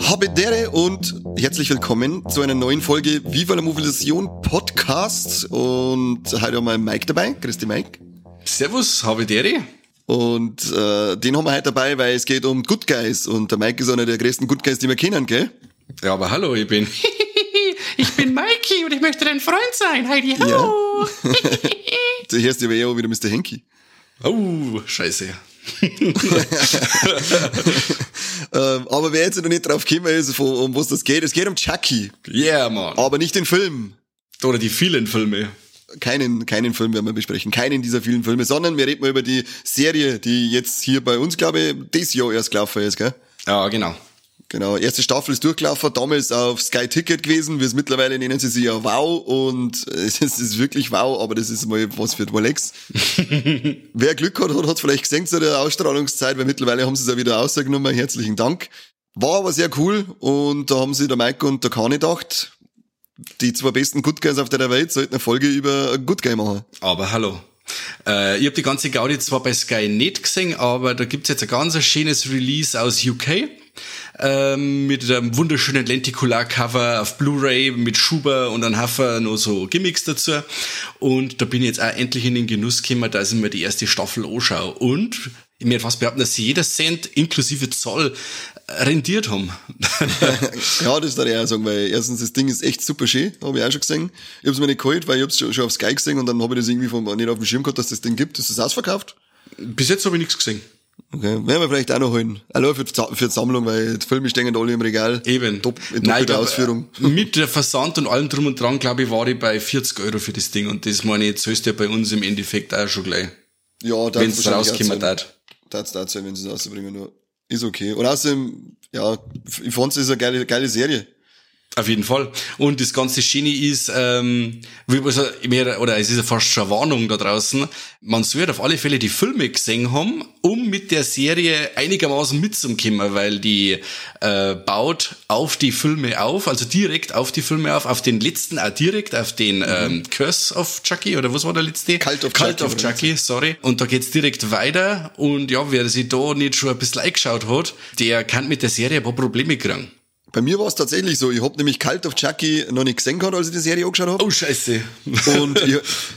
Habedere und herzlich willkommen zu einer neuen Folge Viva la Mobilisation Podcast. Und heute haben wir Mike dabei. Dich, Mike. Servus, Habedere. Und äh, den haben wir heute dabei, weil es geht um Good Guys. Und der Mike ist einer der größten Good Guys, die wir kennen, gell? Ja, aber hallo, ich bin... ich bin Mikey und ich möchte dein Freund sein. Heidi, hallo. Ja. du hörst aber eher wieder Mr. Henky. Oh, scheiße. ähm, aber wer jetzt noch nicht drauf gekommen ist, um was das geht, es geht um Chucky. Yeah, man. Aber nicht den Film. Oder die vielen Filme. Keinen, keinen Film werden wir besprechen, keinen dieser vielen Filme, sondern wir reden mal über die Serie, die jetzt hier bei uns, glaube ich, dieses Jahr erst gelaufen ist, gell? Ja, genau. Genau, erste Staffel ist durchgelaufen, damals auf Sky Ticket gewesen, wie es mittlerweile nennen sie sich ja Wow und es ist wirklich Wow, aber das ist mal was für Rolex. Wer Glück hat, hat es vielleicht gesehen zu der Ausstrahlungszeit, weil mittlerweile haben sie es ja wieder ausgenommen, herzlichen Dank. War aber sehr cool und da haben sie der Mike und der Kani gedacht, die zwei besten Good Guys auf der Welt sollten eine Folge über Good Guy machen. Aber hallo. Äh, ich habe die ganze Gaudi zwar bei Sky nicht gesehen, aber da gibt's jetzt ein ganz schönes Release aus UK ähm, mit einem wunderschönen Lenticular-Cover auf Blu-ray mit Schuber und dann Hafer noch so Gimmicks dazu. Und da bin ich jetzt auch endlich in den Genuss gekommen, dass ich mir die erste Staffel anschaue. Und ich mir fast behaupten, dass jeder Cent inklusive Zoll rendiert haben. ja, das darf ich auch sagen, weil erstens das Ding ist echt super schön, habe ich auch schon gesehen. Ich habe es mir nicht geholt, weil ich habe schon auf Sky gesehen und dann habe ich das irgendwie von, nicht auf dem Schirm gehabt, dass das Ding gibt. Ist das ausverkauft? Bis jetzt habe ich nichts gesehen. Okay, werden wir vielleicht auch noch holen. Allein für, für die Sammlung, weil die Filme stehen alle im Regal. Eben. Top, in Nein, glaub, Ausführung. Mit der Versand und allem drum und dran, glaube ich, war ich bei 40 Euro für das Ding. Und das meine ich, zahlst du ja bei uns im Endeffekt auch schon gleich. Ja, Wenn es rauskommen. Das da wenn sie es rausbringen, nur. Ist okay. Und außerdem, ja, ich fand es eine geile, geile Serie. Auf jeden Fall. Und das ganze Schöne ist, ähm, wie mehr, oder es ist ja fast schon eine Warnung da draußen, man sollte auf alle Fälle die Filme gesehen haben, um mit der Serie einigermaßen mitzukommen, weil die äh, baut auf die Filme auf, also direkt auf die Filme auf, auf den letzten auch direkt, auf den mhm. ähm, Curse of Chucky, oder was war der letzte? Cult of Cult Chucky. of Chucky, sorry. Und da geht's direkt weiter und ja, wer sich da nicht schon ein bisschen eingeschaut hat, der kann mit der Serie ein paar Probleme kriegen. Bei mir war es tatsächlich so. Ich hab nämlich Cult of Chucky noch nicht gesehen gehabt, als ich die Serie angeschaut habe. Oh, scheiße. Und ich,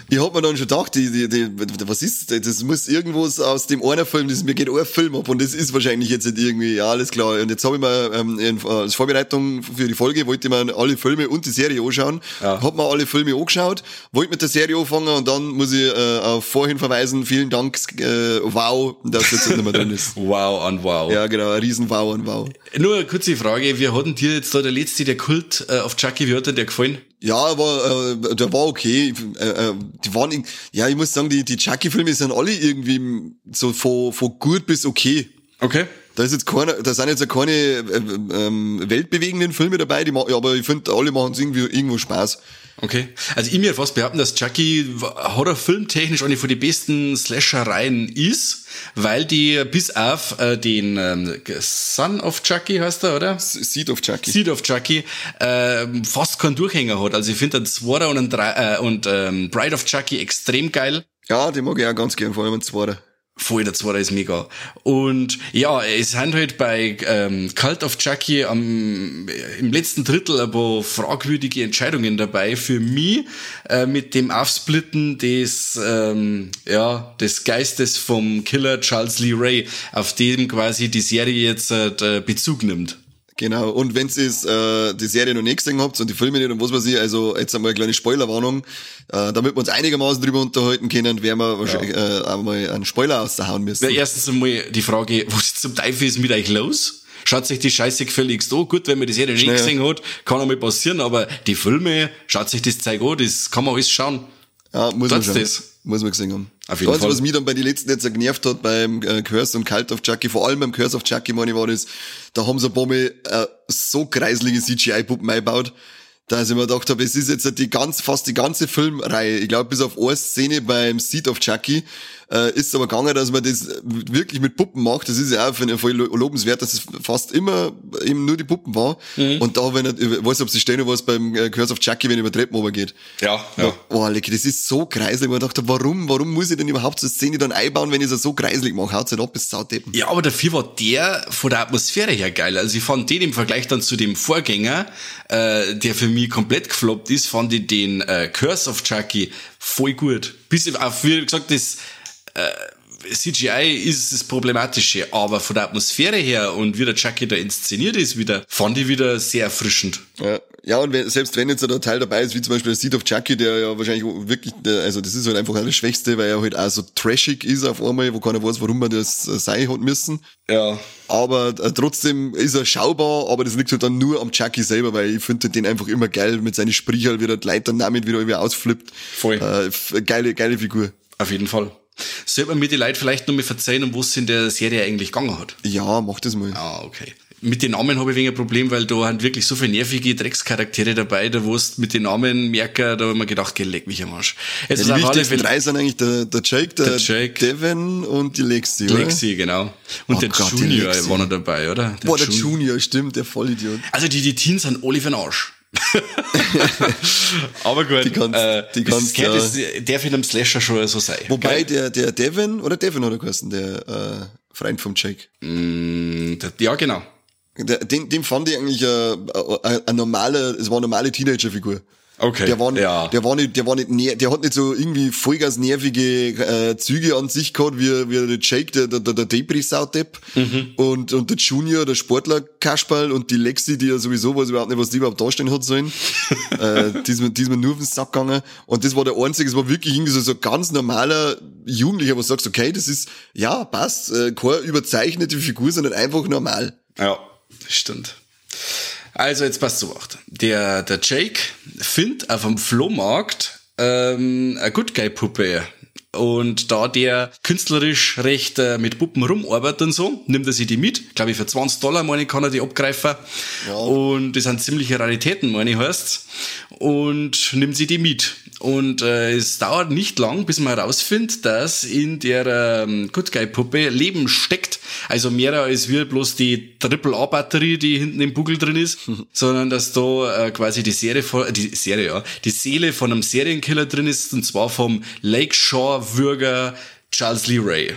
ich hab mir dann schon gedacht, die, die, die, was ist das? Das muss irgendwas aus dem einer Film, das mir geht ein Film ab und das ist wahrscheinlich jetzt nicht irgendwie, ja, alles klar. Und jetzt habe ich mir ähm, in, als Vorbereitung für die Folge, wollte ich mir alle Filme und die Serie anschauen. Ja. Hab mir alle Filme angeschaut, wollte mit der Serie anfangen und dann muss ich äh, auf vorhin verweisen, vielen Dank, äh, wow, dass jetzt nicht mehr drin ist. wow an wow. Ja, genau, ein riesen Wow an wow. Nur eine kurze Frage, wir hatten denn dir jetzt da der letzte, der Kult äh, auf Chucky, wie hat dir der gefallen? Ja, aber äh, der war okay. Äh, äh, die waren, ja, ich muss sagen, die, die Chucky-Filme sind alle irgendwie so von, von gut bis okay. Okay. Da ist jetzt keine, da sind jetzt keine äh, ähm, weltbewegenden Filme dabei, die ja, aber ich finde, alle machen es irgendwie irgendwo Spaß. Okay. Also ich mir fast behaupten, dass Chucky horrorfilmtechnisch eine von den besten Slashereien ist, weil die bis auf äh, den ähm, Son of Chucky heißt er, oder? Seed of Chucky. Seed of Chucky äh, fast keinen Durchhänger hat. Also ich finde den Zweiter und, einen Drei, äh, und ähm, Bride of Chucky extrem geil. Ja, die mag ich auch ganz gern, vor allem den Zweiter. Voll, der zweite ist mega. Und ja, es sind halt bei ähm, Cult of Chucky am, im letzten Drittel ein paar fragwürdige Entscheidungen dabei für mich äh, mit dem Aufsplitten des, ähm, ja, des Geistes vom Killer Charles Lee Ray, auf dem quasi die Serie jetzt äh, Bezug nimmt. Genau, und wenn ihr äh, die Serie noch nicht gesehen habt und die Filme nicht und was weiß ich, also jetzt einmal eine kleine Spoilerwarnung, äh, damit wir uns einigermaßen drüber unterhalten können, werden wir wahrscheinlich ja. äh, einmal einen Spoiler aushauen müssen. Ja, erstens einmal die Frage, was zum Teufel ist mit euch los? Schaut sich die Scheiße gefälligst an. Gut, wenn man die Serie nicht gesehen hat, kann auch mal passieren, aber die Filme, schaut sich das Zeug an, das kann man alles schauen. Ja, muss Trotz man schon. das. Muss man gesehen haben. Auf jeden das, Fall. was mich dann bei den letzten jetzt genervt hat, beim äh, Curse und Cult of Chucky, vor allem beim Curse of Chucky, meine ich, war das, da haben sie ein paar Mal äh, so kreiselige CGI-Puppen eingebaut, dass ich mir gedacht habe, es ist jetzt die ganz, fast die ganze Filmreihe. Ich glaube, bis auf eine Szene beim Seed of Chucky äh, ist aber gegangen, dass man das wirklich mit Puppen macht. Das ist ja auch für voll lobenswert, dass es fast immer eben nur die Puppen war. Mhm. Und da, wenn ich, ich weiß nicht, ob sie stehen was beim äh, Curse of Chucky, wenn er über Treppen runtergeht. Ja, ja. Oh, leck, das ist so kreislig. Man dachte, warum, warum muss ich denn überhaupt so eine Szene dann einbauen, wenn ich es so kreislig mache? Haut's nicht ab, bis sauteppen. Ja, aber dafür war der von der Atmosphäre her geil. Also ich fand den im Vergleich dann zu dem Vorgänger, äh, der für mich komplett gefloppt ist, fand ich den äh, Curse of Chucky voll gut. Bis auf, wie gesagt, das äh, CGI ist das Problematische, aber von der Atmosphäre her und wie der Chucky da inszeniert ist wieder, fand ich wieder sehr erfrischend. Ja, ja und wenn, selbst wenn jetzt ein Teil dabei ist, wie zum Beispiel der Seed of Chucky, der ja wahrscheinlich wirklich, der, also das ist halt einfach der Schwächste, weil er halt auch so trashig ist auf einmal, wo keiner weiß, warum man das äh, sein hat müssen. Ja. Aber äh, trotzdem ist er schaubar, aber das liegt halt dann nur am Chucky selber, weil ich finde den einfach immer geil mit seinen Sprecher, wie der dann damit wieder irgendwie ausflippt. Voll. Äh, geile, geile Figur. Auf jeden Fall. Sollte man mir die Leute vielleicht noch mal verzeihen, um was es in der Serie eigentlich gegangen hat? Ja, mach das mal. Ah, okay. Mit den Namen habe ich wegen ein Problem, weil da sind wirklich so viele nervige Dreckscharaktere dabei, da wo mit den Namen merken, da habe ich mir gedacht, geh, leck mich am Arsch. Jetzt ja, die wichtigsten drei sind eigentlich der, der Jake, der, der Jake, Devin und die Lexi, oder? Lexi, genau. Und oh der Gott, Junior war noch dabei, oder? Der Boah, der Jun Junior, stimmt, der Vollidiot. Also die, die Teens sind alle für den Arsch. Aber gut, die kannst, äh, die kannst, das, das, das darf in einem Slasher schon so sein. Wobei der, der Devin, oder Devin hat er geheißen, der äh, Freund vom Jake. Mm, der, ja, genau. Der, den, den fand ich eigentlich äh, eine normale, es war eine normale Teenager-Figur. Okay. Der war, ja. der war nicht, der war nicht, der hat nicht so irgendwie vollgas nervige äh, Züge an sich gehabt, wie, wie der Jake, der, der, der Debris-Saudepp. Mhm. Und, und der Junior, der Sportler Kasperl und die Lexi, die ja sowieso weiß überhaupt nicht, was die überhaupt dastehen hat sollen. äh, die ist, mir, die ist mir nur auf den Sack gegangen. Und das war der einzige, es war wirklich irgendwie so, so ganz normaler Jugendlicher, was sagst, okay, das ist, ja, passt, äh, keine überzeichnete Figur, sondern einfach normal. Ja, das stimmt. Also jetzt passt zu Wort. Der, der Jake findet auf dem Flohmarkt ähm, eine Good Guy Puppe und da der künstlerisch recht äh, mit Puppen rumarbeitet und so, nimmt er sich die mit. Glaube ich, für 20 Dollar, meine kann er die abgreifen. Ja. Und das sind ziemliche Raritäten, meine heißt's. Und nimmt sie die mit. Und äh, es dauert nicht lang, bis man herausfindet, dass in der ähm, Good Guy Puppe Leben steckt. Also mehr als wir bloß die Triple A Batterie, die hinten im Buckel drin ist, sondern dass da äh, quasi die Serie von, die Serie, ja, die Seele von einem Serienkiller drin ist, und zwar vom Lakeshore Würger Charles Lee Ray.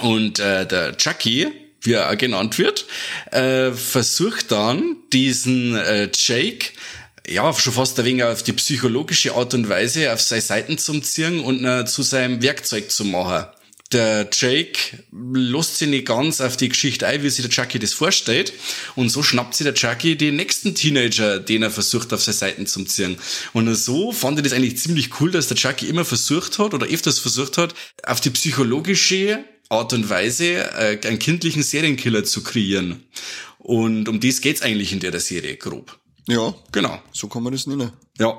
Und äh, der Chucky, wie er auch genannt wird, äh, versucht dann diesen äh, Jake ja, schon fast ein wenig auf die psychologische Art und Weise auf seine Seiten zu ziehen und zu seinem Werkzeug zu machen der Jake lässt sich nicht ganz auf die Geschichte ein, wie sich der Chucky das vorstellt. Und so schnappt sich der Chucky den nächsten Teenager, den er versucht auf seine Seiten zu ziehen. Und so fand ich das eigentlich ziemlich cool, dass der Chucky immer versucht hat oder öfters versucht hat, auf die psychologische Art und Weise äh, einen kindlichen Serienkiller zu kreieren. Und um das geht's eigentlich in der Serie grob. Ja, genau. So kann man das nennen. Ja.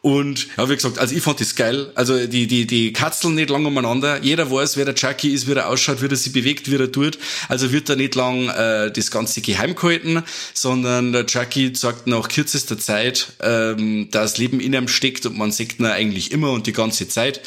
Und ja, wie gesagt, also ich fand das geil. Also die, die, die Katzeln nicht lang umeinander. Jeder weiß, wer der Chucky ist, wie er ausschaut, wie er sich bewegt, wie er tut. Also wird da nicht lang äh, das Ganze geheim gehalten, sondern der Chucky sagt nach kürzester Zeit, ähm, dass Leben in ihm steckt und man sieht ihn eigentlich immer und die ganze Zeit.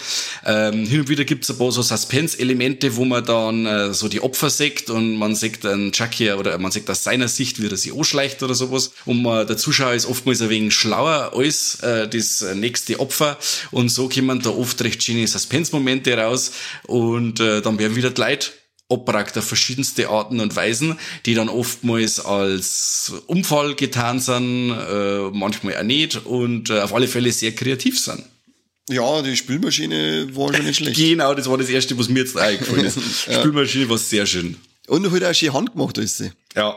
Ähm, hin und wieder gibt's ein paar so Suspense-Elemente, wo man dann äh, so die Opfer sieht und man sieht einen Chucky oder man sieht aus seiner Sicht, wie er sich anschleicht oder sowas. Und man, der Zuschauer ist oftmals ein wenig schlauer als äh, das nächste Opfer und so kommen da oft recht schöne Suspense-Momente raus und äh, dann werden wieder die Leute abbragt auf verschiedenste Arten und Weisen, die dann oftmals als Unfall getan sind, äh, manchmal auch nicht und äh, auf alle Fälle sehr kreativ sind. Ja, die Spülmaschine war schon nicht schlecht. genau, das war das erste, was mir jetzt eingefallen ist. ja. Spülmaschine war sehr schön. Und halt auch schön handgemacht ist sie. Ja.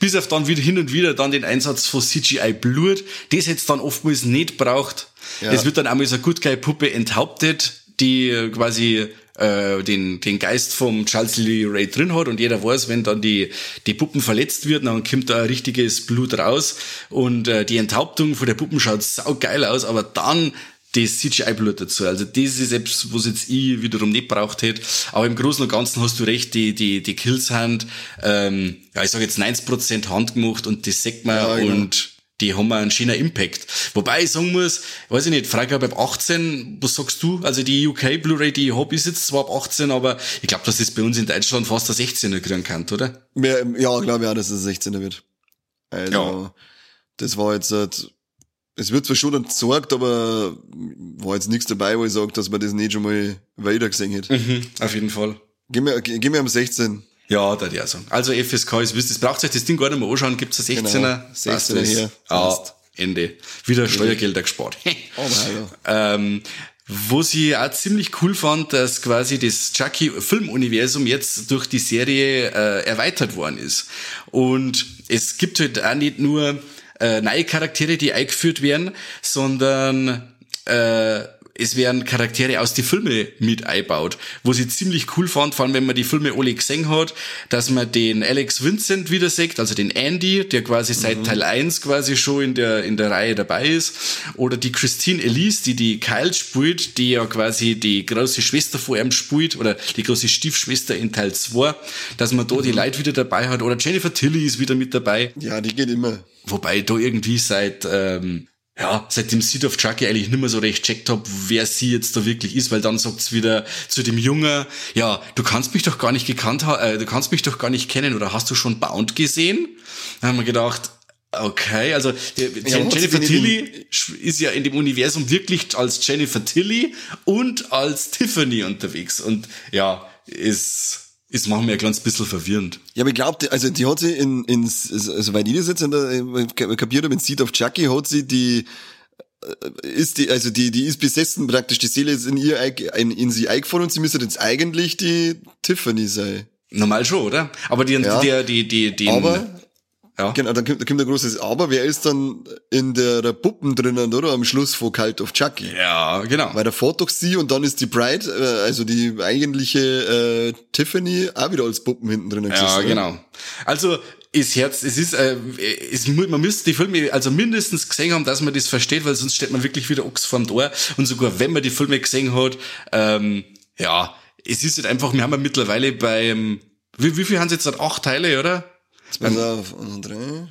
Bis auf dann wieder hin und wieder dann den Einsatz von CGI Blut. Das jetzt dann oftmals nicht braucht. Ja. Es wird dann einmal so eine Good Guy Puppe enthauptet, die quasi äh, den, den Geist vom Charles Lee Ray drin hat und jeder weiß, wenn dann die, die Puppen verletzt wird, dann kommt da ein richtiges Blut raus und äh, die Enthauptung von der Puppen schaut sau geil aus, aber dann das CGI-Blut dazu. Also das ist etwas, was jetzt ich wiederum nicht braucht hätte. Aber im Großen und Ganzen hast du recht, die, die, die Kills sind, ähm, ja, ich sage jetzt 90% handgemacht und das sieht man ja, genau. und die haben einen schönen Impact. Wobei ich sagen muss, weiß ich nicht, Freigabe ab 18, was sagst du? Also die UK Blu-ray, die ich hab, ist jetzt zwar ab 18, aber ich glaube, dass das bei uns in Deutschland fast der 16er kriegen kann, oder? Ja, ja glaube ich auch, dass es 16er wird. Also, ja. das war jetzt, halt, es wird zwar schon entsorgt, aber war jetzt nichts dabei, wo ich sage, dass man das nicht schon mal weiter gesehen hätte. Mhm, auf jeden Fall. Gehen wir, gehen wir am 16. Ja, da die auch sagen. Also FSK ist, wisst, das braucht euch das Ding gar nicht mehr anschauen, gibt's ein 16er. Genau, 16er hier. Ah, Ende. Wieder Steuergelder gespart. Aber ja. ähm, wo sie auch ziemlich cool fand, dass quasi das Chucky-Filmuniversum jetzt durch die Serie äh, erweitert worden ist. Und es gibt halt auch nicht nur äh, neue Charaktere, die eingeführt werden, sondern äh, es werden Charaktere aus die Filme mit einbaut, wo sie ziemlich cool fand, vor allem wenn man die Filme alle gesehen hat, dass man den Alex Vincent wieder sieht, also den Andy, der quasi seit mhm. Teil 1 quasi schon in der, in der Reihe dabei ist, oder die Christine Elise, die die Kyle spielt, die ja quasi die große Schwester vor ihm spielt, oder die große Stiefschwester in Teil 2, dass man da mhm. die Leute wieder dabei hat, oder Jennifer Tilly ist wieder mit dabei. Ja, die geht immer. Wobei da irgendwie seit, ähm, ja, seit dem Seed of Chucky eigentlich nicht mehr so recht checkt hab, wer sie jetzt da wirklich ist, weil dann sagt's wieder zu dem Jungen, ja, du kannst mich doch gar nicht gekannt haben, äh, du kannst mich doch gar nicht kennen oder hast du schon Bound gesehen? Dann haben wir gedacht, okay, also die, ja, Jennifer Tilly ist ja in dem Universum wirklich als Jennifer Tilly und als Tiffany unterwegs und ja, ist ist manchmal ein kleines bisschen verwirrend. Ja, aber ich glaube, also die hat sie in, in soweit ich das jetzt in der, kapiert habe, in Seed of Chucky hat sie die, äh, ist die, also die, die ist besessen praktisch, die Seele ist in ihr, in, in sie eingefahren und sie müsste jetzt eigentlich die Tiffany sein. Normal schon, oder? Aber die, ja, die, die, die, die, aber ja. Genau, da kommt, da kommt ein großes Aber. Wer ist dann in der, Puppen drinnen, oder? Am Schluss von Cult of Chucky. Ja, genau. Weil der fährt doch sie und dann ist die Bride, äh, also die eigentliche äh, Tiffany, auch wieder als Puppen hinten drinnen Ja, gesessen, genau. Also, ist Herz, es ist, äh, es, man müsste die Filme also mindestens gesehen haben, dass man das versteht, weil sonst steht man wirklich wieder Ochs vorm Tor. Und sogar wenn man die Filme gesehen hat, ähm, ja, es ist halt einfach, wir haben ja mittlerweile beim, wie, wie viel haben sie jetzt? Acht Teile, oder? Also, drei,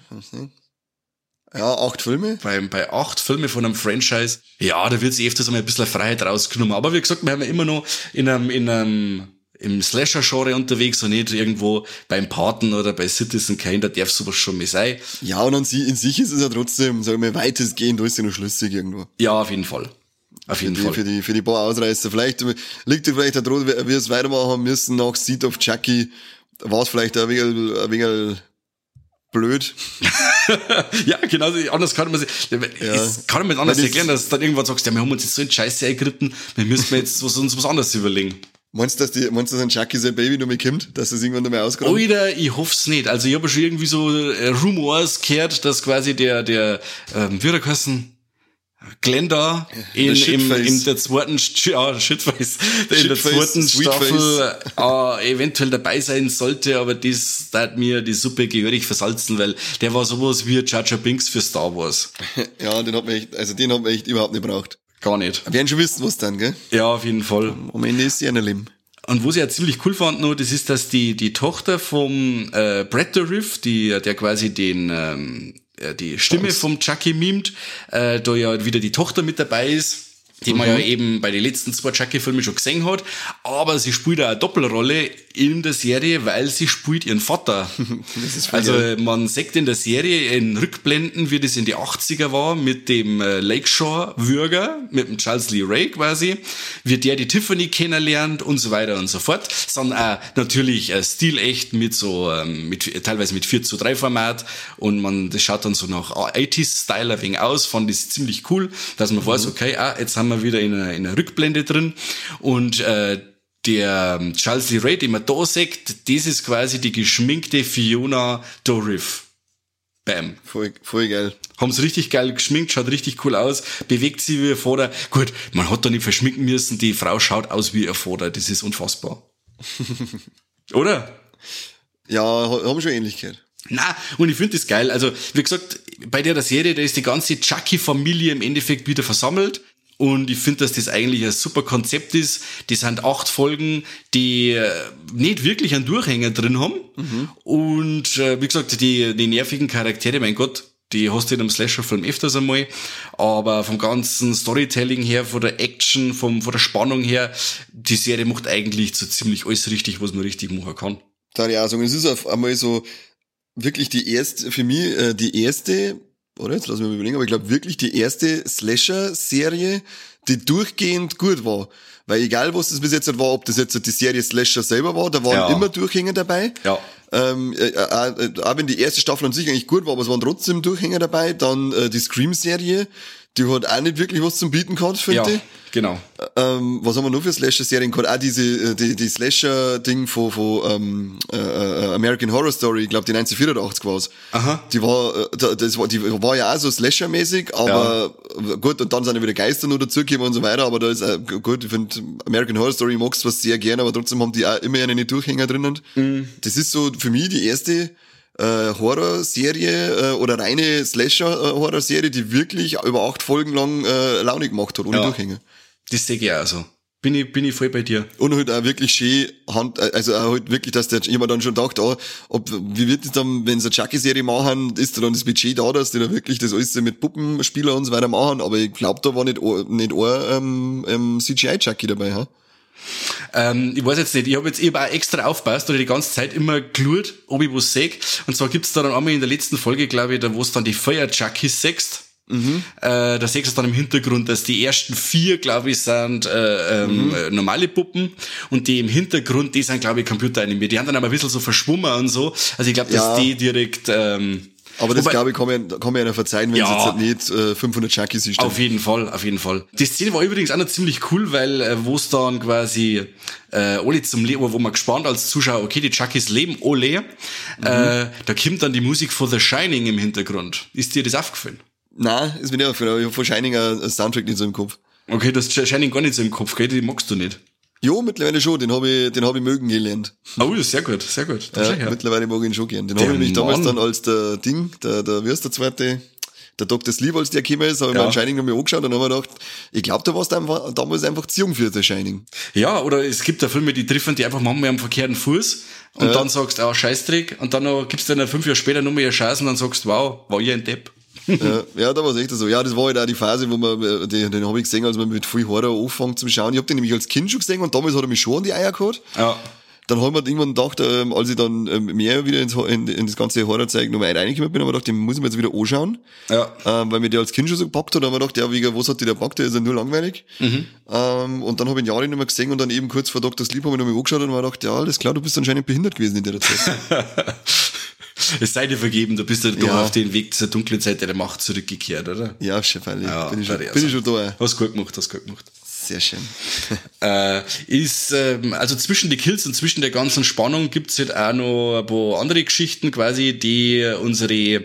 ja, acht Filme. Bei, bei acht Filme von einem Franchise, ja, da wird sich öfters einmal ein bisschen Freiheit rausgenommen. Aber wie gesagt, wir haben ja immer noch in einem, in einem, im Slasher-Genre unterwegs und nicht irgendwo beim Paten oder bei Citizen Kane, da darf sowas schon mehr sein. Ja, und an sie, in sich ist es ja trotzdem, sagen wir, weitestgehend, da ist ja noch schlüssig irgendwo. Ja, auf jeden Fall. Auf jeden für Fall. Die, für die, für die paar Ausreißer. Vielleicht liegt ja vielleicht daran, wie wir es weitermachen müssen nach Seed of Chucky, war es vielleicht ein wenig, ein wenig blöd. ja, genau, anders kann man sich, ja. kann man anders erklären, dass du dann irgendwann sagst, ja, wir haben uns jetzt so in Scheiße eingeritten, wir müssen jetzt was, uns was anderes überlegen. Meinst du, dass, die, meinst du, dass ein Chucky sein Baby noch mal kommt, dass es irgendwann noch mal auskommt? Oder ich hoff's nicht. Also ich habe schon irgendwie so äh, Rumors gehört, dass quasi der, der, ähm, wie hat er geheißen? Glenda in, im, in der zweiten, ja, Shitface, in der zweiten Staffel äh, eventuell dabei sein sollte, aber das hat mir die Suppe gehörig versalzen, weil der war sowas wie Jar Jar Binks für Star Wars. ja, den hat man echt, also den hat man echt überhaupt nicht braucht. Gar nicht. Wir werden schon wissen, was dann, gell? Ja, auf jeden Fall. Am Ende ist sie eine Lim. Und was ich ja ziemlich cool fand noch, das ist, dass die, die Tochter vom äh, Brett Riff, die, der quasi den ähm, äh, die Stimme vom Chucky mimt, äh, da ja wieder die Tochter mit dabei ist die mhm. man ja eben bei den letzten zwei Chucky-Filmen schon gesehen hat. Aber sie spielt auch eine Doppelrolle in der Serie, weil sie spielt ihren Vater. also man sieht in der Serie in Rückblenden, wie das in die 80er war, mit dem äh, Lakeshore-Würger, mit dem Charles Lee Ray quasi, wie der die Tiffany kennenlernt und so weiter und so fort. Sondern auch natürlich äh, stilecht mit so, ähm, mit, teilweise mit 4 zu 3 Format und man, das schaut dann so nach 80s-Style ein wenig aus, fand das ziemlich cool, dass man mhm. weiß, okay, ah, jetzt haben wir wieder in einer, in einer Rückblende drin und äh, der Charles Lee Ray, den man da sieht, das ist quasi die geschminkte Fiona Dorif. Bam. Voll, voll geil. Haben sie richtig geil geschminkt, schaut richtig cool aus, bewegt sie wie Vater. Gut, man hat da nicht verschminken müssen, die Frau schaut aus wie Vater, das ist unfassbar. Oder? Ja, haben schon Ähnlichkeit. Na, und ich finde das geil. Also, wie gesagt, bei der Serie, da ist die ganze Chucky-Familie im Endeffekt wieder versammelt. Und ich finde, dass das eigentlich ein super Konzept ist. Die sind acht Folgen, die äh, nicht wirklich einen Durchhänger drin haben. Mhm. Und äh, wie gesagt, die, die nervigen Charaktere, mein Gott, Die hast du in einem Slasher-Film öfters einmal. Aber vom ganzen Storytelling her, von der Action, vom, von der Spannung her, die Serie macht eigentlich so ziemlich alles richtig, was man richtig machen kann. Da auch sagen, es ist auf einmal so wirklich die erste, für mich äh, die erste, oder jetzt lass mich mal überlegen, aber ich glaube wirklich die erste Slasher-Serie, die durchgehend gut war. Weil egal, was das bis jetzt war, ob das jetzt die Serie Slasher selber war, da waren Ja. immer Durchhänger dabei. Ja. Ähm, äh, äh, auch wenn die erste Staffel an sich eigentlich gut war, aber es waren trotzdem Durchhänger dabei. Dann äh, die Scream-Serie, die hat auch nicht wirklich was zum Bieten gehabt, finde Ja, ich. genau. Ähm, was haben wir noch für Slasher-Serien gehabt? Auch diese, äh, die, die Slasher-Ding von, von ähm, äh, äh, American Horror Story, ich glaube die 1984 war's. Aha. Die war, äh, da- das war, die war ja auch so Slasher-mäßig, aber gut, und dann sind ja wieder Geister noch dazugekommen und so weiter, aber da ist, äh, gut, ich finde, American Horror Story magst was sehr gerne, aber trotzdem haben die auch immer eine Durchhänger drinnen. Das ist so für mich die erste äh, Horrorserie äh, oder reine Slasher-Horrorserie, die wirklich über acht Folgen lang äh, Laune gemacht hat, ohne Ja. Durchhänger. Das sehe ich auch so. Bin ich, bin ich voll bei dir. Und halt auch wirklich schön, Hand, also auch halt wirklich, dass der jemand dann schon dachte, ah, ob, wie wird es dann, wenn sie eine Chucky-Serie machen, ist da dann das Budget da, dass die da wirklich das alles mit Puppenspieler und so weiter machen, aber ich glaube, da war nicht, nicht ein ähm, ähm, CGI-Chucky dabei, ha? Ähm, ich weiß jetzt nicht, ich habe jetzt eben auch extra aufpasst oder die ganze Zeit immer glurt, ob ich was sehe. Und zwar gibt's da dann einmal in der letzten Folge, glaube ich, da wo es dann die Feuer-Chuckies sechst. Mhm. Äh, da siehst du dann im Hintergrund, dass die ersten vier, glaube ich, sind äh, ähm, Mhm. äh, normale Puppen und die im Hintergrund, die sind, glaube ich, computeranimiert. Die haben dann aber ein bisschen so verschwommen und so. Also ich glaube, dass Ja. die direkt... Ähm, Aber das wobei- glaube ich, kann man, kann man ja noch verzeihen, wenn Ja. es jetzt halt nicht äh, 500 Chuckies ist. Auf jeden Fall, auf jeden Fall. Die Szene war übrigens auch noch ziemlich cool, weil äh, wo es dann quasi äh, alle zum Leben, wo man gespannt als Zuschauer, okay, die Chuckies leben alle, äh, da kommt dann die Musik von The Shining im Hintergrund. Ist dir das aufgefallen? Nein, ist mir nicht aufgefallen, aber ich habe von Shining ein Soundtrack nicht so im Kopf. Okay, das Shining gar nicht so im Kopf, gell? Die magst du nicht. Jo, mittlerweile schon, den habe ich, den hab ich mögen gelernt. Oh, sehr gut, sehr gut. Ja, mittlerweile mag ich ihn schon gern. Den habe ich nämlich damals dann als der Ding, der, der, wie heißt der zweite, der Dr. Sleep, als der gekommen ist, habe ich Ja. mir anscheinend noch mal angeschaut und dann habe ich gedacht, ich glaube, da warst du einfach, damals einfach zu jung für The Shining. Ja, oder es gibt da Filme, die treffen die einfach manchmal am verkehrten Fuß und dann sagst du, ah, Scheißdreck, und dann noch, gibst du dann fünf Jahre später nochmal eine Chance und dann sagst du, wow, war ich ein Depp. Ja, ja, da war es echt so. Ja, das war halt auch die Phase, wo man, äh, den, den habe ich gesehen, als man mit viel Horror anfängt zum Schauen. Ich habe den nämlich als Kind schon gesehen und damals hat er mich schon an die Eier gehabt. Ja. Dann haben wir irgendwann gedacht, ähm, als ich dann ähm, mehr wieder ins, in, in das ganze Horrorzeug nochmal reingekommen bin, haben wir gedacht, den muss ich mir jetzt wieder anschauen. Ja. Ähm, weil mir der als Kind schon so gepackt hat, haben wir gedacht, ja, wegen, was hat die da gepackt, der ist ja nur langweilig. Ähm, und dann habe ich ihn Jahre nicht mehr gesehen und dann eben kurz vor Dr. Sleep habe ich nochmal angeschaut und habe gedacht, ja, alles klar, du bist anscheinend behindert gewesen in der Zeit. Es sei dir vergeben, du bist ja, doch Ja. auf den Weg zur dunklen Seite der Macht zurückgekehrt, oder? ja, freilich. Ja, bin ich schon, bin ich schon da. Hast gut gemacht, hast gut gemacht. Sehr schön. Äh, ist, ähm, also zwischen die Kills und zwischen der ganzen Spannung gibt's halt auch noch ein paar andere Geschichten quasi, die unsere,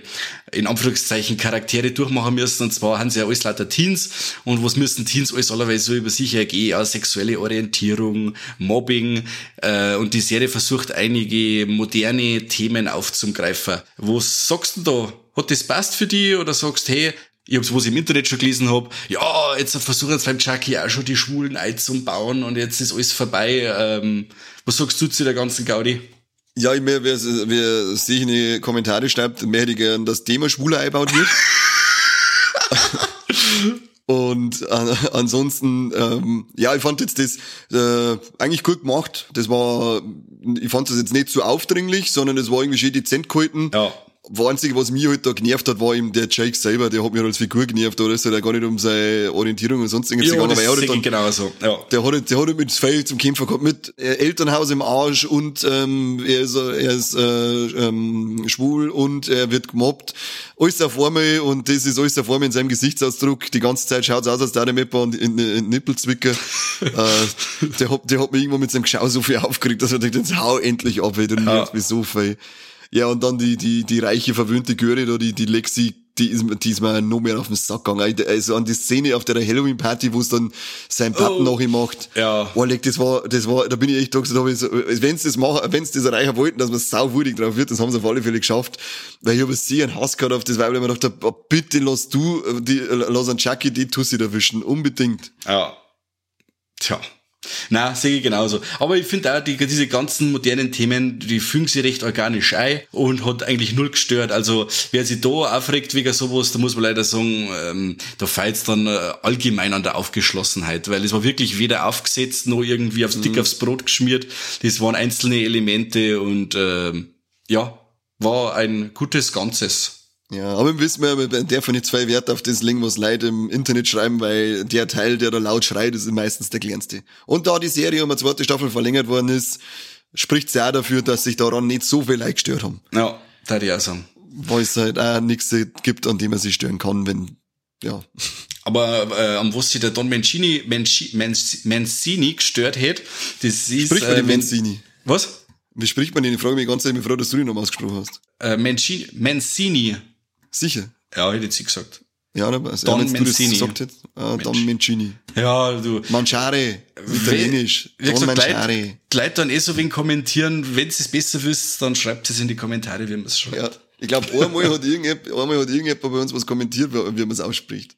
in Anführungszeichen, Charaktere durchmachen müssen. Und zwar haben sie ja alles lauter Teens. Und was müssen Teens alles allerweise so über sich ergehen? Ja, sexuelle Orientierung, Mobbing. Äh, und die Serie versucht einige moderne Themen aufzugreifen. Was sagst du da? Hat das passt für dich oder sagst, hey, ich hab's, was ich im Internet schon gelesen hab, ja, jetzt versuchen jetzt beim Chucky auch schon die Schwulen einzubauen und jetzt ist alles vorbei. Ähm, was sagst du zu der ganzen Gaudi? Ja, ich mehr, wer, wer sich in die Kommentare schreibt, mehr hätte ich gern, dass Thema Schwuler eingebaut wird. Und äh, ansonsten, ähm, ja, ich fand jetzt das äh, eigentlich gut gemacht. Das war, ich fand das jetzt nicht so aufdringlich, sondern es war irgendwie schön dezent gehalten. Ja. Das Einzige, was mich halt da genervt hat, war eben der Jake selber, der hat mich halt als Figur genervt, oder ist halt auch gar nicht um seine Orientierung und sonst irgendwas Ja, gegangen, aber er hat halt dann, genauso. Ja. der hat, halt- der hat halt mit Fell zum Kämpfer gehabt, mit äh, Elternhaus im Arsch und ähm, er ist, äh, er ist äh, ähm, schwul und er wird gemobbt. Alles auf einmal und das ist alles auf einmal in seinem Gesichtsausdruck. Die ganze Zeit schaut's aus, als der Mepper und in, in, Nippelzwicker. äh, der, hat, der hat mich irgendwann mit seinem Geschau so viel aufgeregt, dass er denkt, jetzt hau endlich ab, ey, du nervst mich so viel. Ja, und dann die, die, die reiche, verwöhnte Göre da, die, die Lexi, die ist, die ist mir noch mehr auf den Sack gegangen. Also an die Szene auf der Halloween-Party, wo es dann sein Pappen Oh. nach ihm macht. Ja. Oh, leck, das war, das war, da bin ich echt da gesagt, so, wenn's das machen, wenn's das erreichen wollten, dass man sauwürdig drauf wird, das haben sie auf alle Fälle geschafft. Weil ich habe sehr einen Hass gehabt auf das Weib, weil ich mir gedacht oh, bitte lass du, äh, die, äh, lass einen Chucky die Tussi erwischen. Unbedingt. Ja. Tja. Na, sehe ich genauso. Aber ich finde auch, die, diese ganzen modernen Themen, die fügen sich recht organisch ein und hat eigentlich null gestört. Also, wer sich da aufregt wegen sowas, da muss man leider sagen, ähm, da feilt's dann äh, allgemein an der Aufgeschlossenheit, weil es war wirklich weder aufgesetzt, noch irgendwie aufs Dick mhm. aufs Brot geschmiert. Das waren einzelne Elemente und, ähm, ja, war ein gutes Ganzes. Ja, aber wir wissen ja, man darf nicht zwei Werte auf das legen, was Leute im Internet schreiben, weil der Teil, der da laut schreit, ist meistens der kleinste. Und da die Serie um eine zweite Staffel verlängert worden ist, spricht es auch dafür, dass sich daran nicht so viel Leute gestört haben. Ja, da ich auch sagen. Weil es halt auch nichts gibt, an dem man sich stören kann, wenn, ja. Aber äh, an was sich der Don Mancini, Mancini, Mancini gestört hat, das ist... Sprich äh, Mancini. Was? Wie spricht man den? Ich frage mich ganz ehrlich, wie froh, dass du den nochmal ausgesprochen hast. Äh, Mancini. Mancini. Sicher? Ja, hätte ich sie gesagt. Ja, aber also, Don ja, Mancini. Gesagt hättest, äh, Don Mancini. Ja, du. Mangiare, italienisch. Wie Don gesagt, Mangiare. Leute, Leute dann eh so wegen kommentieren, wenn ihr es besser wisst, dann schreibt es in die Kommentare, wie man es schreibt. Ja, ich glaube, einmal hat irgendjemand, einmal hat irgendjemand bei uns was kommentiert, wie man es ausspricht.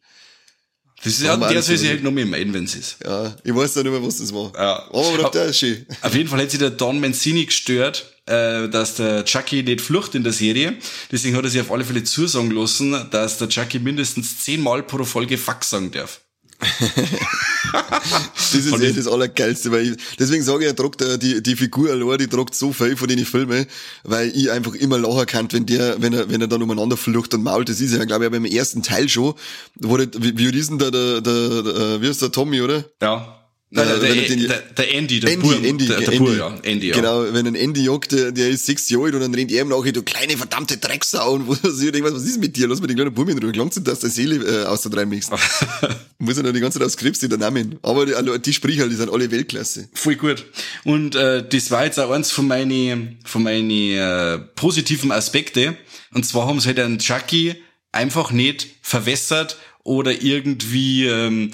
Das ist ja, der soll sich halt noch mehr meinen, wenn es ist. Ja, ich weiß ja nicht mehr, was das war. Ja. Aber der ist schön. Auf jeden Fall hat sich der Don Mancini gestört, äh, dass der Chucky nicht flucht in der Serie. Deswegen hat er sich auf alle Fälle zusagen lassen, dass der Chucky mindestens zehnmal pro Folge Fuck sagen darf. das ist eh das Allergeilste, weil ich, deswegen sage ich, er tragt äh, die, die Figur allein, die tragt so viel von den Filmen, weil ich einfach immer lachen kann, wenn der, wenn er, wenn er dann umeinander flucht und mault. Das ist ja, glaube ich, beim ersten Teil schon, wo der, wie, wie ist denn der, der, der, der, wie ist der Tommy, oder? Ja. Nein, äh, der, der, der, der, Andy, der Andy, Bur, Andy, der, der Andy, Bur, ja. Andy, ja. Genau, wenn ein Andy jagt, der, der ist sechs Jahre alt und dann rennt er ihm nachher, du kleine verdammte Drecksau und wo sie denkt, was ist mit dir? Lass mir den kleinen Buben in Ruhe. Langsam, dass der Seele äh, aus der drei mixt. Muss er noch die ganze Zeit aufs Krebs in der Namen. Aber die, die Sprecher, die sind alle Weltklasse. Voll gut. Und äh, das war jetzt auch eins von meinen von meinen äh, positiven Aspekte. Und zwar haben sie halt einen Chucky einfach nicht verwässert oder irgendwie ähm,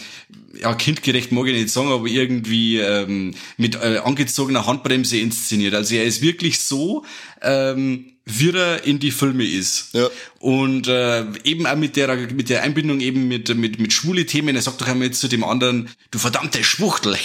ja, kindgerecht mag ich nicht sagen, aber irgendwie ähm, mit äh, angezogener Handbremse inszeniert. Also er ist wirklich so, ähm, wie er in die Filme ist. Ja. Und äh, eben auch mit der mit der Einbindung eben mit mit mit schwule Themen. Er sagt doch einmal zu dem anderen, du verdammte Schwuchtel.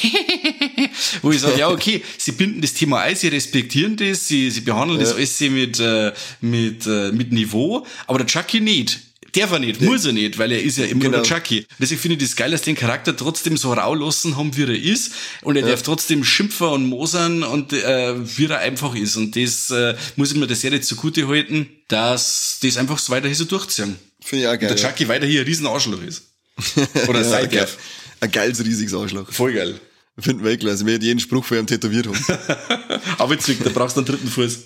Wo ich sage, ja okay, sie binden das Thema ein, sie respektieren das, sie sie behandeln ja. das alles mit äh, mit äh, mit Niveau, aber der Chucky nicht. Darf er nicht, muss er nicht, weil er ist ja immer genau. der Chucky. Deswegen finde ich das geil, dass den Charakter trotzdem so rau lassen haben, wie er ist. Und er ja. darf trotzdem schimpfen und mosern und äh, wie er einfach ist. Und das äh, muss ich mir der Serie zugute halten, dass das einfach so weiter so durchziehen. Finde ich auch geil. Und der Chucky ja. weiter hier ein riesen Arschloch ist. Oder ja, sein darf. Ein geiles, riesiges Arschloch. Voll geil. Finden wir klasse. Wir hätten jeden Spruch von ihm tätowiert haben. aber jetzt, da brauchst du einen dritten Fuß.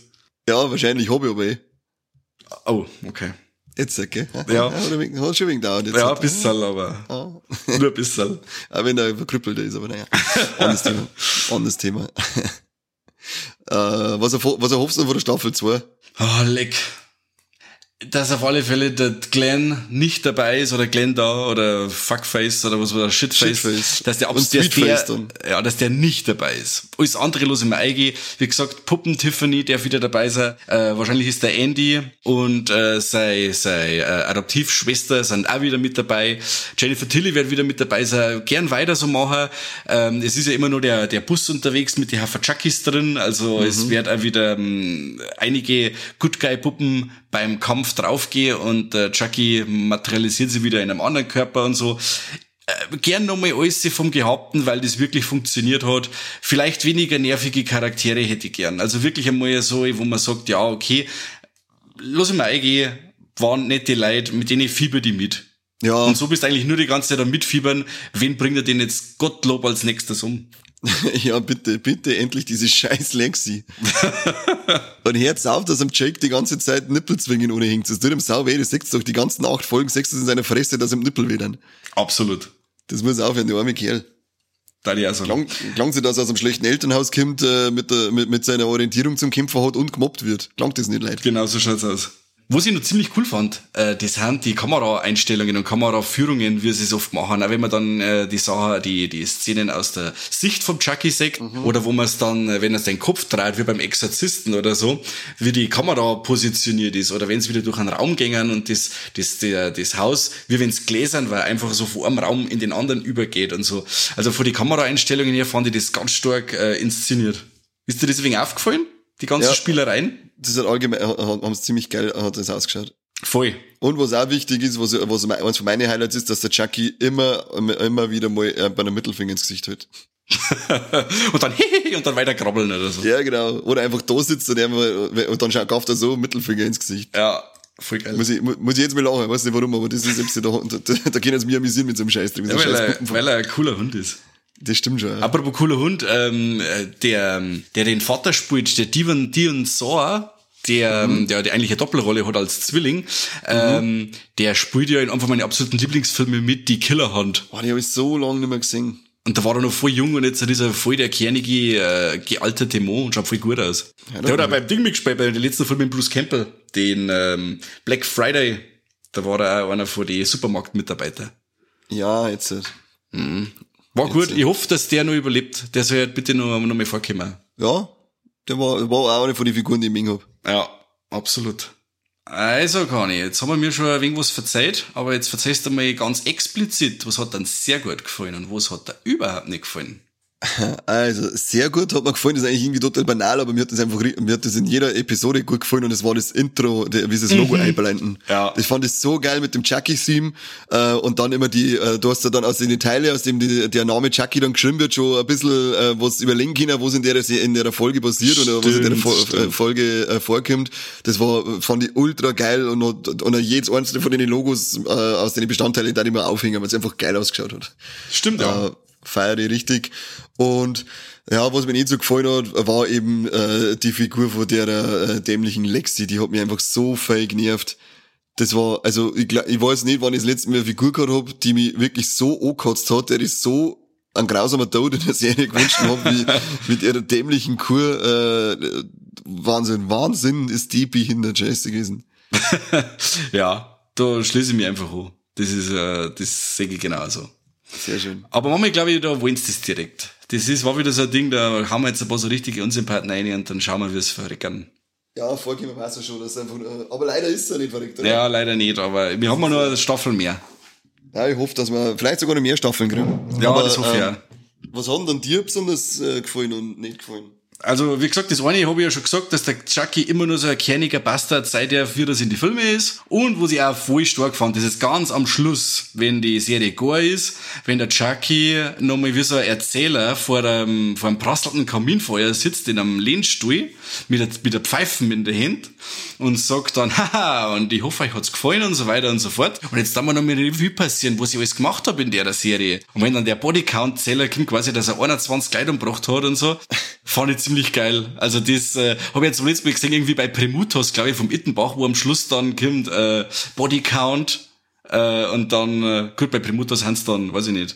Ja, wahrscheinlich habe ich aber eh. Oh, okay. Jetzt, okay. Ja. ja hat schon wegen dauert jetzt. Ja, ein bisschen, aber. Ah. Nur ein bisschen. Auch wenn er verkrüppelt ist, aber naja. Anderes Thema. Anderes Thema. äh, was, erhoffst du von der Staffel 2? Ah, oh, leck dass auf alle Fälle der Glenn nicht dabei ist oder Glenn da oder Fuckface oder was war das, Shitface, Shitface. dass der, ob's der, der ja, dass der nicht dabei ist. Alles andere los im Eige. Wie gesagt, Puppen Tiffany darf wieder dabei sein. Äh, wahrscheinlich ist der Andy und äh, sei sei äh, Adoptivschwester sind auch wieder mit dabei. Jennifer Tilly wird wieder mit dabei sein. Gern weiter so machen. Ähm, es ist ja immer nur der der Bus unterwegs mit den Haferchakis drin. Also mhm. es wird auch wieder ähm, einige Good Guy Puppen beim Kampf draufgehe und äh, Chucky materialisiert sie wieder in einem anderen Körper und so. Äh, gern nochmal alles vom Gehaupten, weil das wirklich funktioniert hat. Vielleicht weniger nervige Charaktere hätte ich gern. Also wirklich einmal so, wo man sagt, ja, okay, lass ich mal eingehen, waren nette Leute, mit denen fieber die mit. Ja. Und so bist du eigentlich nur die ganze Zeit am Mitfiebern. Wen bringt er denn jetzt Gottlob als nächstes um? ja, bitte, bitte, endlich diese scheiß Lexi. und hört auf, dass am Jake die ganze Zeit Nippel zwingen ohne hinkt. Das tut ihm sau weh, das sechst doch die ganzen acht Folgen, sechst in seiner Fresse, dass ihm Nippel wedern. Absolut. Das muss aufhören, der arme Kerl. Da die also. Klang, klang sie, dass er aus einem schlechten Elternhaus kommt, äh, mit, der, mit, mit seiner Orientierung zum Kämpfer hat und gemobbt wird. Klang das nicht leid? Genau so schaut's aus. Was ich noch ziemlich cool fand, äh, das sind die Kameraeinstellungen und Kameraführungen, wie sie es oft machen. Auch wenn man dann äh, die Sachen, die, die Szenen aus der Sicht vom Chucky sieht, mhm. oder wo man es dann, äh, wenn er seinen Kopf dreht, wie beim Exorzisten oder so, wie die Kamera positioniert ist, oder wenn es wieder durch einen Raum gängen und das, das, der, das Haus, wie wenn es gläsern war, einfach so von einem Raum in den anderen übergeht und so. Also von die Kameraeinstellungen her fand ich das ganz stark äh, inszeniert. Ist dir deswegen aufgefallen? Die ganzen ja. Spielereien? das hat allgemein, haben es ziemlich geil, hat das ausgeschaut. Voll. Und was auch wichtig ist, was, was eins von meinen Highlights ist, dass der Chucky immer, immer wieder mal äh, bei einem Mittelfinger ins Gesicht hält. und dann hehehe und dann weiter krabbeln oder so. Ja, genau. Oder einfach da sitzt und, immer, und dann kauft er so Mittelfinger ins Gesicht. Ja, voll geil. Muss ich, muss ich jetzt mal lachen, weiß nicht warum, aber das ist selbst da, da, da, können sie mich amüsieren mit so einem Scheiß. Ja, weil, er, weil er ein cooler Hund ist. Das stimmt schon. Ja. Apropos cooler Hund, ähm, der, der den Vater spielt, der Dion, Dion Saw, der, mhm. der die eigentliche Doppelrolle hat als Zwilling, mhm. ähm, der spielt ja in einem von meinen absoluten Lieblingsfilmen mit, die Killerhand. Boah, die habe ich so lange nicht mehr gesehen. Und da war er noch voll jung und jetzt ist er voll der kernige, äh, gealterte Mo und schaut voll gut aus. Ja, der hat auch beim Ding mitgespielt, bei dem letzten Film mit Bruce Campbell, den ähm, Black Friday. Da war er auch einer von den Supermarktmitarbeitern. Ja, jetzt. Mhm. War gut. Ich hoffe, dass der noch überlebt. Der soll halt bitte noch, noch mal vorkommen. Ja, der war, war auch eine von den Figuren, die ich im hab. Ja, absolut. Also, Kani, jetzt haben wir mir schon ein wenig was verzeiht, aber jetzt verzeihst du mal ganz explizit, was hat dann sehr gut gefallen und was hat dir überhaupt nicht gefallen. Also, sehr gut, hat mir gefallen, das ist eigentlich irgendwie total banal, aber mir hat das einfach, mir hat das in jeder Episode gut gefallen und das war das Intro, wie sie das Logo mhm. einblenden. Ja. Ich fand es so geil mit dem Chucky-Theme, äh, und dann immer die, äh, du hast ja dann aus den Teile, aus dem die, der Name Chucky dann geschrieben wird, schon ein bisschen, äh, was überlegen können, was in der, in der Folge passiert stimmt, oder was in der Fo stimmt. Folge äh, vorkommt. Das war, fand ich ultra geil und, und, und jedes einzelne von den Logos, äh, aus den Bestandteilen, da immer aufhängen, weil es einfach geil ausgeschaut hat. Stimmt, ja. Äh, feiere ich richtig. Und ja, was mir nicht so gefallen hat, war eben äh, die Figur von der äh, dämlichen Lexi, die hat mich einfach so fein genervt. Das war, also ich, ich weiß nicht, wann ich das letzte Mal eine Figur gehabt hab, die mich wirklich so angekotzt hat, der ist so ein grausamer Tod in der Serie gewünscht habe, wie mit ihrer dämlichen Kur. Äh, Wahnsinn, Wahnsinn ist die behindert scheiße gewesen. ja, da schließe ich mich einfach an. Das ist, äh, das sehe ich genauso. Sehr schön. Aber manchmal glaube ich, da wollen sie das direkt. Das ist, war wieder so ein Ding, da haben wir jetzt ein paar so richtige Unsympathen rein und dann schauen wir, wie es verrecken. Ja, vorgehen weiß schon, dass einfach, aber leider ist es ja nicht verrückt, oder? Ja, leider nicht, aber wir haben ja nur eine Staffel mehr. Ja, ich hoffe, dass wir vielleicht sogar noch mehr Staffeln kriegen. Ja, aber, das hoffe ich ähm, Was hat denn dir besonders äh, gefallen und nicht gefallen? Also, wie gesagt, das eine habe ich ja schon gesagt, dass der Chucky immer nur so ein kerniger Bastard seit er für das in die Filme ist. Und was ich auch voll stark fand, das ist ganz am Schluss, wenn die Serie gore ist, wenn der Chucky nochmal wie so ein Erzähler vor einem, vor einem prasselnden Kaminfeuer sitzt in einem Lehnstuhl mit der, mit der Pfeifen in der Hand und sagt dann, haha, und ich hoffe, euch hat's gefallen und so weiter und so fort. Und jetzt da mal noch mal Revue passieren, was ich alles gemacht habe in der Serie. Und wenn dann der Bodycount-Zähler kommt, quasi, dass er 21 Kleidung gebracht hat und so, fand ich ziemlich geil. Also das äh, habe ich jetzt zum letzten Mal gesehen, irgendwie bei Primutos, glaube ich, vom Ittenbach, wo am Schluss dann kommt äh, Bodycount äh, und dann, äh, gut, bei Primutos haben dann, weiß ich nicht,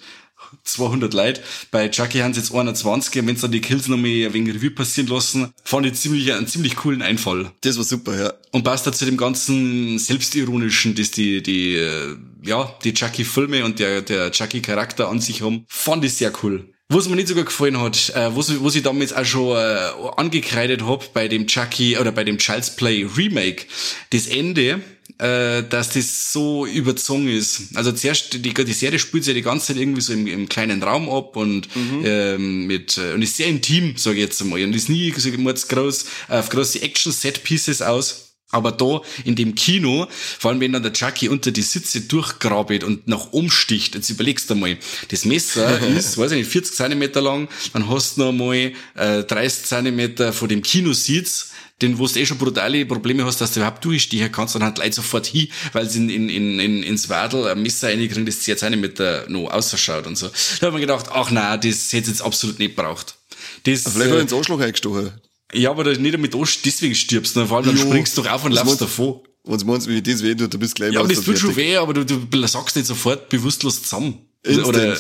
200 Leute. Bei Chucky haben sie jetzt 21, wenn sie dann die Kills noch mal ein wenig Revue passieren lassen, fand ich ziemlich, einen ziemlich coolen Einfall. Das war super, ja. Und passt da zu dem ganzen Selbstironischen, das die, die, äh, ja, die Chucky-Filme und der, der Chucky-Charakter an sich haben, fand ich sehr cool. Was mir nicht sogar gefallen hat, äh, was, was ich damals auch schon äh, angekreidet hab bei dem Chucky oder bei dem Child's Play Remake, das Ende, äh, dass das so überzogen ist. Also zuerst, die, die Serie spielt sich ja die ganze Zeit irgendwie so im, im kleinen Raum ab und mhm. ähm, mit äh, und ist sehr intim, sage ich jetzt einmal. Und ist nie so groß auf große Action-Set-Pieces aus. Aber da in dem Kino, vor allem wenn dann der Chucky unter die Sitze durchgrabet und nach umsticht, jetzt überlegst du mal, das Messer ist, weiß ich nicht, 40 Zentimeter lang, dann hast du noch mal äh, 30 Zentimeter vor dem Kinositz, den wo du eh schon brutale Probleme hast, dass du überhaupt durchstehen kannst, dann hat Leute sofort hin, weil sie in, in, in, ins Wadel ein Messer reinkriegen, das 10 Zentimeter noch ausschaut und so. Da hab ich mir gedacht, ach nein, das hätte jetzt absolut nicht braucht. Das, Vielleicht äh, ins Arschloch eingestochen. Ja, aber nicht damit deswegen stirbst, vor allem dann jo, springst du doch auf und laufst davon. Was meinst du, wie das weh tut, du bist gleich Ja, aber das tut schon weh, aber du, du sagst nicht sofort bewusstlos zusammen. Instant. Oder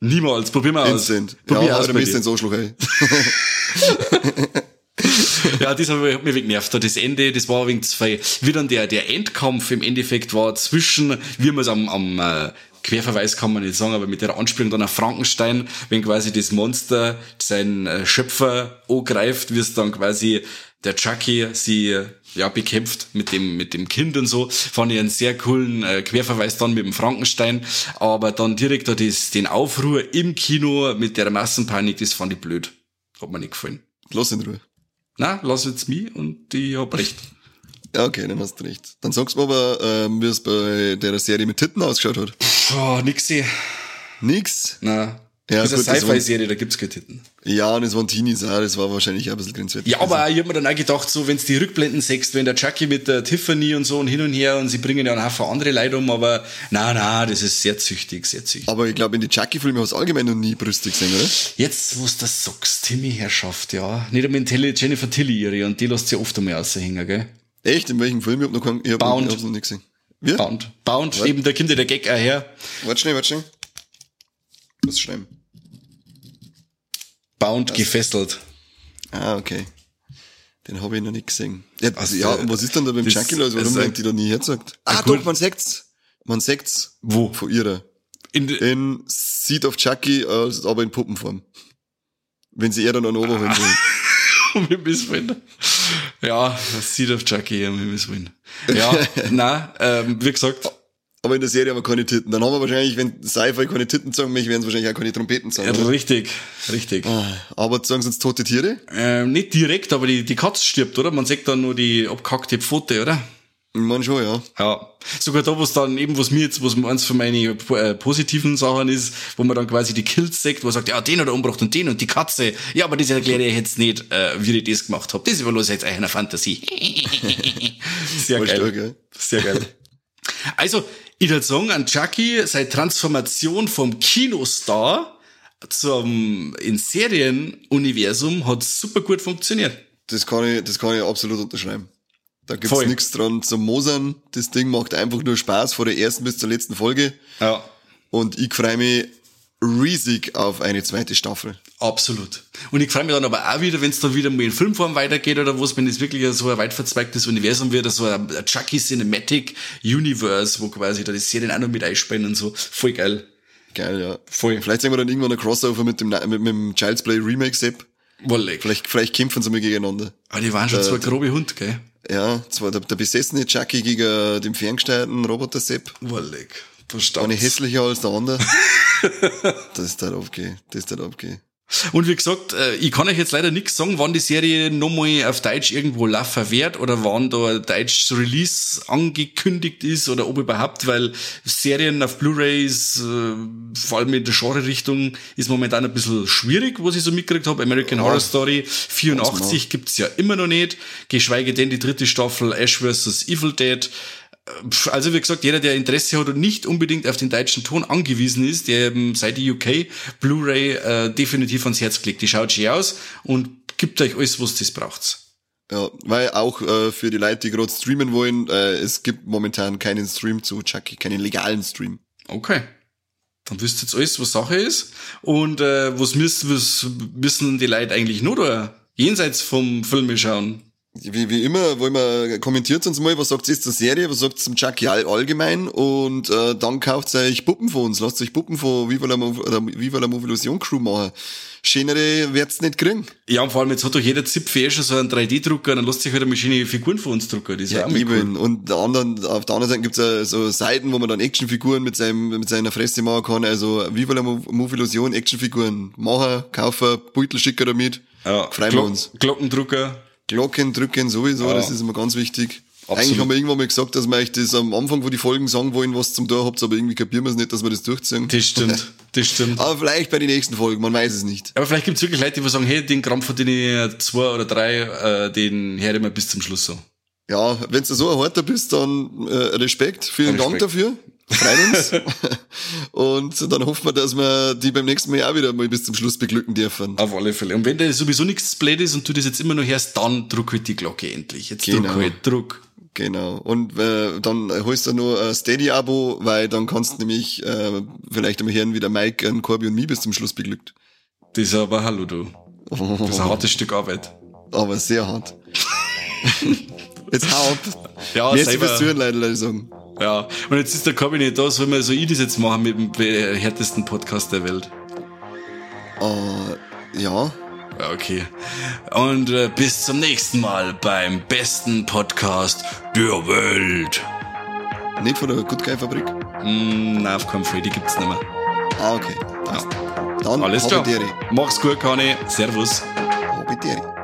niemals, probier mal aus. Instant. Probier ja, aus. Oder misst ins Arschloch, ey. ja, das hat mich genervt. Das Ende, das war wegen zwei, wie dann der, der Endkampf im Endeffekt war zwischen, wie man es am, am äh, Querverweis kann man nicht sagen, aber mit der Anspielung dann auf Frankenstein, wenn quasi das Monster seinen äh, Schöpfer angreift, wie es dann quasi der Chucky sie ja bekämpft mit dem mit dem Kind und so fand ich einen sehr coolen äh, Querverweis dann mit dem Frankenstein. Aber dann direkt da das, den Aufruhr im Kino mit der Massenpanik das fand ich blöd. Hat mir nicht gefallen. Lass in Ruhe. na lass jetzt mich und ich hab recht Ja, okay, dann hast du recht. Dann sagst du mir aber, ähm, wie es bei der Serie mit Titten ausgeschaut hat. oh, nix seh. Nix. na Ja, das ist eine Sci-Fi-Serie, da gibt's keine Titten. Ja, und es waren Teenies auch, das war wahrscheinlich auch ein bisschen grenzwertig. Ja, aber ich hab mir dann auch gedacht, so, wenn's die Rückblenden sechst, wenn der Chucky mit der Tiffany und so und hin und her und sie bringen ja einen Haufen andere Leute um, aber na, na, das ist sehr züchtig, sehr züchtig. Aber ich glaube, in die Chucky-Filme hast du allgemein noch nie Brüste gesehen, oder? Jetzt, wo's das sagst, Timmy Herrschaft, ja. Nicht einmal Jennifer Tilly ihre und die lässt sie oft einmal raushängen, gell? Echt? In welchem Film? Ich hab noch keinen, ich hab, Bound. ich hab's noch nicht gesehen. Wie? Bound. Bound, eben, da kommt ja der Gag auch her. Warte schnell, warte schnell. Was schreiben? Bound gefesselt. Ah, okay. Den habe ich noch nicht gesehen. Ja, also, Also, ja und was ist denn da beim Chucky los? Warum wird die da nie herzagt? Ah, gut. doch, man sieht's. Man sieht's. Wo? Von ihrer. In, In Seed of Chucky, äh, aber in Puppenform. Wenn sie eher dann an Oberholen will. um Himmels Willen. Ja, sieht auf Chucky, um Himmels Willen. Ja, na, ähm, wie gesagt, Aber in der Serie haben wir keine Titten. Dann haben wir wahrscheinlich, wenn Sci-Fi keine Titten sagen möchte, werden es wahrscheinlich auch keine Trompeten sagen. oder? richtig, richtig. Aber sagen sie uns tote Tiere? Ähm, nicht direkt, aber die, die Katze stirbt, oder? Man sieht dann nur die abgehackte Pfote, oder? Ich meine schon, ja. Ja. Sogar da, was dann eben, was mir jetzt, was eins von meinen äh, positiven Sachen ist, wo man dann quasi die Kills sagt, wo man sagt, ja, den hat er umgebracht und den und die Katze. Ja, aber das erkläre ich jetzt nicht, äh, wie ich das gemacht habe. Das überlasse ich jetzt einer Fantasie. Sehr geil. stark, ja. Sehr geil. Also, ich würde sagen, an Chucky, seine Transformation vom Kinostar zum in Serienuniversum hat super gut funktioniert. Das kann ich, das kann ich absolut unterschreiben. Da gibt's nichts dran zum Mosern. Das Ding macht einfach nur Spaß von der ersten bis zur letzten Folge. Ja. Und ich freue mich riesig auf eine zweite Staffel. Absolut. Und ich freue mich dann aber auch wieder, wenn es dann wieder mal in Filmform weitergeht oder was, wenn es wirklich so ein weit verzweigtes Universum wird, so ein Chucky Cinematic Universe, wo quasi da die Serien auch noch mit einspannen und so. Voll geil. Geil, ja. Voll. Vielleicht sehen wir dann irgendwann ein Crossover mit dem, mit, mit dem Child's Play Remake Sepp. Wollig. Vielleicht, vielleicht kämpfen sie mal gegeneinander. Aber die waren schon Äh, zwei grobe Hund, gell? Ja, zwar der, der besessene Chucky gegen den ferngesteuerten Roboter Sepp. Eine Verstanden. hässlicher als der andere. das ist halt abgehen. Das ist halt abgehen. Und wie gesagt, äh, ich kann euch jetzt leider nichts sagen, wann die Serie nochmal auf Deutsch irgendwo laufen wird oder wann da ein deutsches Release angekündigt ist oder ob überhaupt, weil Serien auf Blu-rays, äh, vor allem in der Genre-Richtung, ist momentan ein bisschen schwierig, was ich so mitgekriegt habe. American Horror Story 84 gibt's ja immer noch nicht, geschweige denn die dritte Staffel Ash vs. Evil Dead. Also wie gesagt, jeder, der Interesse hat und nicht unbedingt auf den deutschen Ton angewiesen ist, der eben seit die UK Blu-ray äh, definitiv ans Herz klickt. Die schaut schön aus und gibt euch alles, was das braucht. Ja, weil auch äh, für die Leute, die gerade streamen wollen, äh, es gibt momentan keinen Stream zu Chucky, keinen legalen Stream. Okay. Dann wisst ihr jetzt alles, was Sache ist. Und äh, was, müssen, was müssen die Leute eigentlich nur da jenseits vom Filme schauen? Wie, wie immer, wollen wir, kommentiert uns mal, was sagt ihr zur Serie, was sagt ihr zum Chucky all, allgemein und äh, dann kauft euch Puppen von uns, lasst euch Puppen von Viva la, oder Viva la Movilusion Crew machen. Schönere wird's nicht kriegen. Ja, und vor allem jetzt hat doch jeder Zipf eh schon so einen 3D-Drucker, dann lässt sich halt eine schöne Figuren von uns drucken. Das ist ja, auch mal cool. eben. Und der anderen, auf der anderen Seite gibt's ja so Seiten, wo man dann Actionfiguren mit seinem, mit seiner Fresse machen kann. Also Viva la Mov- Movilusion Actionfiguren machen, kaufen, Beutel schicken damit. Ja, Freuen wir Glock- uns. Glockendrucker. Glocken drücken sowieso, Ja. das ist immer ganz wichtig. Absolut. Eigentlich haben wir irgendwann mal gesagt, dass wir euch das am Anfang, wo die Folgen sagen wollen, was zum Tor habt, aber irgendwie kapieren wir es nicht, dass wir das durchziehen. Das stimmt, das stimmt. aber vielleicht bei den nächsten Folgen, man weiß es nicht. Aber vielleicht gibt's wirklich Leute, die sagen, hey, den Krampf von denen zwei oder drei, äh, den höre ich mal bis zum Schluss so. Ja, wenn du so ein Harter bist, dann äh, Respekt, vielen Dank Respekt. dafür. Freuen uns. Und dann hoffen wir, dass wir die beim nächsten Mal auch wieder mal bis zum Schluss beglücken dürfen. Auf alle Fälle. Und wenn da sowieso nichts blöd ist und du das jetzt immer noch hörst, dann druck halt die Glocke endlich. Jetzt Genau. halt, druck. Genau. Und äh, dann holst du nur ein Steady-Abo, weil dann kannst du nämlich äh, vielleicht einmal hören, wie der Mike einen Corby und mich bis zum Schluss beglückt. Das ist aber hallo du. Das ist ein hartes Stück Arbeit. aber sehr hart. Jetzt hau ab. Ja, Merci selber. fürs Zuhören, Leute, Leute sagen. Ja, und jetzt ist der Kabi nicht da, soll man so ich das jetzt machen mit dem härtesten Podcast der Welt. Äh, ja. Ja, okay. Und äh, bis zum nächsten Mal beim besten Podcast der Welt. Nicht von der Good Guy Fabrik? Mm, nein, auf keinen Fall, die gibt's nicht mehr. Ah, okay. Passt. Dann Alles klar. Mach's gut, Kani. Servus. Habitiere.